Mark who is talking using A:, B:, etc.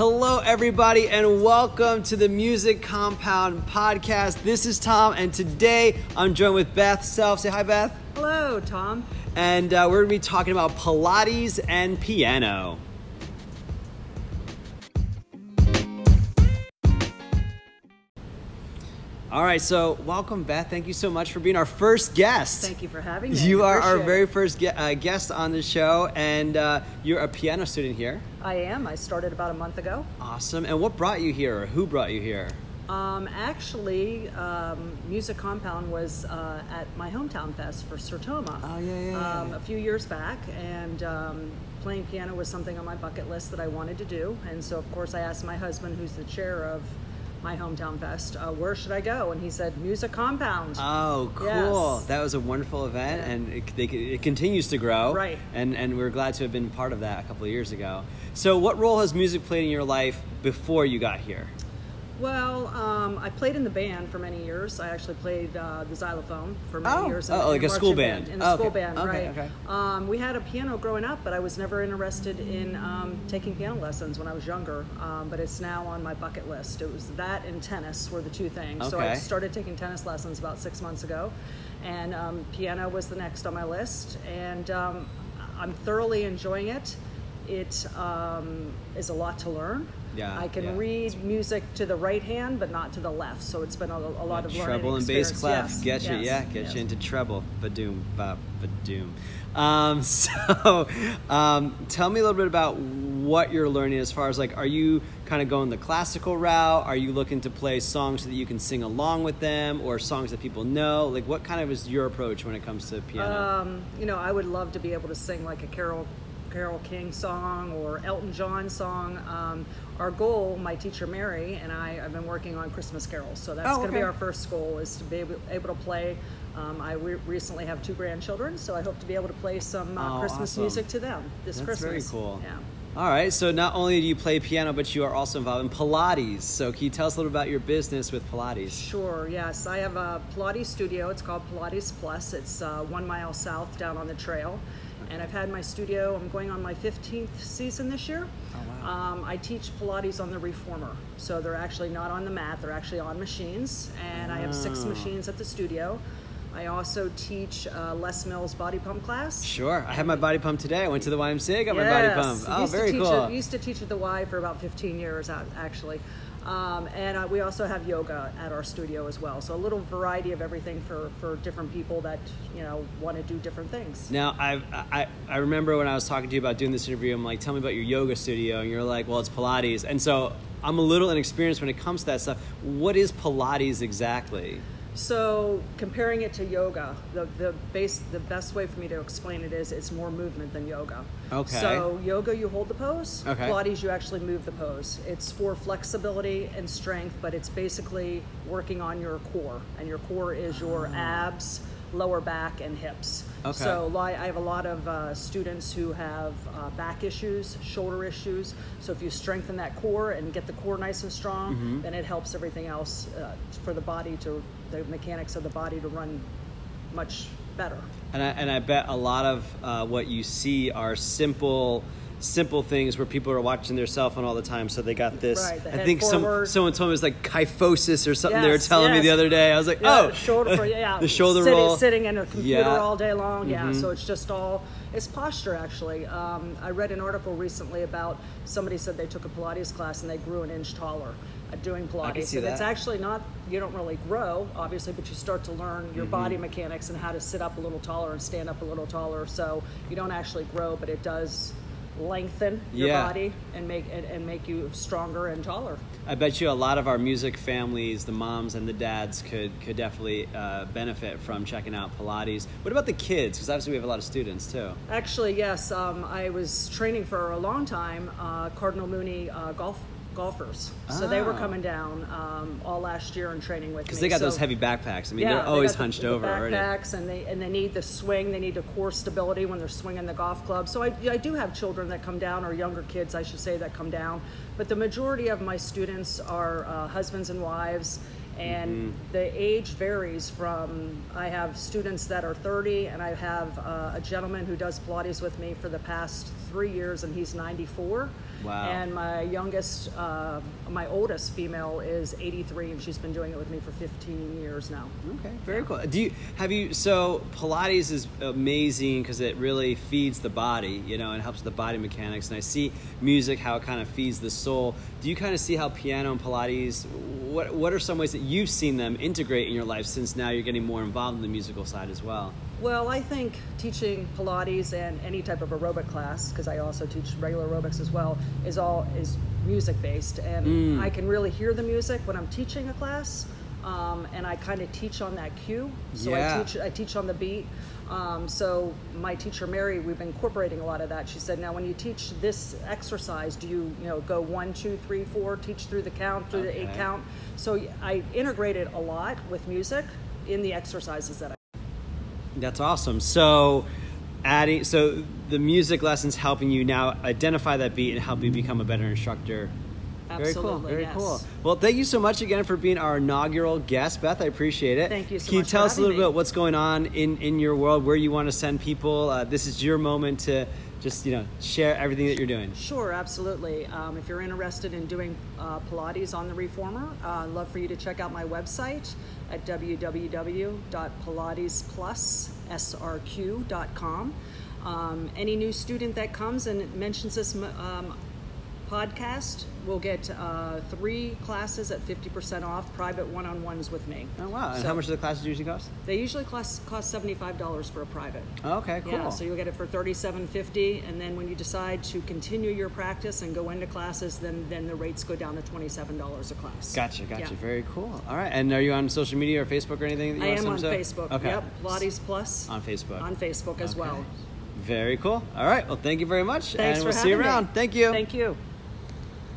A: Hello, everybody, and welcome to the Music Compound podcast. This is Tom, and today I'm joined with Beth Self. Say hi, Beth.
B: Hello, Tom.
A: And uh, we're going to be talking about Pilates and piano. All right, so welcome, Beth. Thank you so much for being our first guest.
B: Thank you for having me.
A: You are our very first ge- uh, guest on the show, and uh, you're a piano student here.
B: I am. I started about a month ago.
A: Awesome. And what brought you here, or who brought you here?
B: Um, actually, um, Music Compound was uh, at my hometown fest for Sertoma
A: Oh, yeah, yeah, yeah,
B: um, a few years back, and um, playing piano was something on my bucket list that I wanted to do. And so, of course, I asked my husband, who's the chair of my hometown fest, uh, where should I go? And he said, Music Compound.
A: Oh, cool!
B: Yes.
A: That was a wonderful event,
B: Yeah.
A: and it, they, it continues to grow.
B: Right.
A: And and we're glad to have been part of that a couple of years ago. So, what role has music played in your life before you got here?
B: Well, um, I played in the band for many years. I actually played uh, the xylophone for many
A: Oh.
B: years.
A: Oh, like a school
B: marching
A: band.
B: In the
A: Oh,
B: school
A: okay.
B: band,
A: Okay,
B: right?
A: okay.
B: Um, we had a piano growing up, but I was never interested in um, taking piano lessons when I was younger. Um, but it's now on my bucket list. It was that and tennis were the two things. So I started taking tennis lessons about six months ago, and um, piano was the next on my list. And um, I'm thoroughly enjoying it. It um, is a lot to learn.
A: Yeah,
B: I can
A: yeah.
B: read music to the right hand, but not to the left. So it's been a, a lot of learning
A: treble and bass clef.
B: Yes,
A: Get you, yeah, get
B: yes.
A: you into treble. Badoom, bop, badoom. Um, so, um, tell me a little bit about what you're learning as far as like, are you kind of going the classical route? Are you looking to play songs so that you can sing along with them, or songs that people know? Like, what kind of is your approach when it comes to piano?
B: Um, you know, I would love to be able to sing like a Carole Carole King song or Elton John song. Um, our goal, my teacher Mary and I, have been working on Christmas carols, so that's
A: Oh,
B: going to be our first goal is to be able, able to play. Um, I re- recently have two grandchildren, so I hope to be able to play some uh,
A: Oh,
B: Christmas
A: awesome.
B: music to them this
A: That's
B: Christmas.
A: very cool.
B: Yeah.
A: All right, so not only do you play piano, but you are also involved in Pilates. So, can you tell us a little about your business with Pilates?
B: Sure, yes. I have a Pilates studio. It's called Pilates Plus. It's uh, one mile south down on the trail. And I've had my studio, I'm going on my 15th season this year.
A: Oh,
B: um, I teach Pilates on the reformer. So they're actually not on the mat, they're actually on machines. And I have six machines at the studio. I also teach uh, Les Mills body pump class.
A: Sure, I had my body pump today. I went to the YMCA, got my body
B: Yes.
A: pump. Oh, very cool.
B: It, used to teach at the Y for about 15 years, actually. Um, and uh, we also have yoga at our studio as well. So a little variety of everything for, for different people that, you know, want to do different things.
A: Now, I, I I remember when I was talking to you about doing this interview, I'm like, tell me about your yoga studio, and you're like, well, it's Pilates, and so I'm a little inexperienced when it comes to that stuff. What is Pilates exactly?
B: So comparing it to yoga, the, the base the best way for me to explain it is it's more movement than yoga.
A: Okay.
B: So yoga you hold the pose.
A: Okay.
B: Pilates you actually move the pose. It's for flexibility and strength, but it's basically working on your core, and your core is your abs, lower back, and hips.
A: Okay.
B: So li- I have a lot of uh, students who have uh, back issues, shoulder issues. So if you strengthen that core and get the core nice and strong,
A: Mm-hmm.
B: then it helps everything else uh, for the body to, the mechanics of the body to run much better.
A: And I, and I bet a lot of uh, what you see are simple simple things where people are watching their cell phone all the time so they got this
B: Right, the
A: i think some, someone told me it was like kyphosis or something they were
B: Yes,
A: telling me the other day i was like
B: Yeah,
A: oh
B: the shoulder, for, yeah,
A: the shoulder
B: sitting,
A: roll
B: sitting in a computer
A: Yeah.
B: all day long. Yeah,
A: Mhm.
B: so it's just all it's posture. Actually, um, I read an article recently about somebody said they took a Pilates class and they grew an inch taller doing Pilates. and it's actually not you don't really grow, obviously, but you start to learn your
A: Mm-hmm.
B: body mechanics and how to sit up a little taller and stand up a little taller. So you don't actually grow, but it does lengthen your
A: Yeah.
B: body and make and, and make you stronger and taller.
A: I bet you a lot of our music families, the moms and the dads, could could definitely uh, benefit from checking out Pilates. What about the kids? Because obviously we have a lot of students too.
B: Actually, yes. Um, I was training for a long time uh, Cardinal Mooney uh, golf golfers, so they were
A: Oh.
B: coming down um, all last year and training with me.
A: Because they got
B: So-
A: those heavy backpacks. I mean, they're
B: they
A: always
B: got the-
A: hunched
B: the
A: over already.
B: backpacks, and they and they need the swing. They need the core stability when they're swinging the golf club. So I, I do have children that come down, or younger kids, I should say, that come down. But the majority of my students are uh, husbands and wives, And the age varies from, I have students that are 30, and I have uh, a gentleman who does Pilates with me for the past three years, and he's 94.
A: Wow.
B: And my youngest, uh, my oldest female is 83, and she's been doing it with me for 15 years now.
A: Okay, very cool. Do you have you so Pilates is amazing because it really feeds the body, you know, and helps with the body mechanics. And I see music how it kind of feeds the soul. Do you kind of see how piano and Pilates? What what are some ways that you've seen them integrate in your life since now you're getting more involved in the musical side as well?
B: Well, I think teaching Pilates and any type of aerobic class, because I also teach regular aerobics as well, is all is music based, and
A: Mm.
B: I can really hear the music when I'm teaching a class, um, and I kind of teach on that cue. So
A: Yeah.
B: I teach I teach on the beat. Um, so my teacher Mary, we've been incorporating a lot of that. She said, now when you teach this exercise, do you you know go one, two, three, four, teach through the count, through the eight count? So I integrated a lot with music in the exercises that I.
A: That's awesome. So, adding so the music lessons helping you now identify that beat and help you become a better instructor. Very cool. Very
B: yes.
A: cool. Well, thank you so much again for being our inaugural guest, Beth. I appreciate it.
B: Thank you so
A: Can you tell us a little
B: having
A: bit what's going on in in your world, where you want to send people? Uh, this is your moment to just you know share everything that you're doing.
B: Sure, absolutely. Um, if you're interested in doing uh, Pilates on the Reformer, uh, I'd love for you to check out my website at www.pilatesplussrq.com. Um, any new student that comes and mentions this um, podcast We'll get uh, three classes at 50% off, private one-on-ones with me.
A: Oh wow! And
B: So-
A: how much do the classes usually cost?
B: They usually cost, cost $75 for a private.
A: Oh, okay, cool.
B: Yeah, so you'll get it for thirty-seven fifty, and then when you decide to continue your practice and go into classes, then then the rates go down to twenty-seven dollars a class.
A: Gotcha, gotcha.
B: Yeah.
A: Very cool. All right. And are you on social media or Facebook or anything? That you
B: I am on? Facebook.
A: Okay.
B: Yep, Pilates Plus
A: On Facebook.
B: on Facebook as
A: Okay.
B: well.
A: Very cool. All right. Well, thank you very much,
B: Thanks
A: and
B: for
A: we'll see you
B: having me.
A: around. Thank you.
B: Thank you.